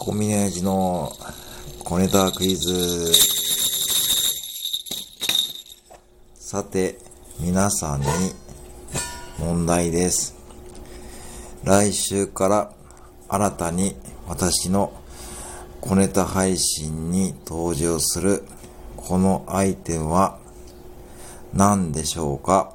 コミネージの小ネタクイズ。さて、皆さんに問題です。来週から新たに私の小ネタ配信に登場するこのアイテムは何でしょうか？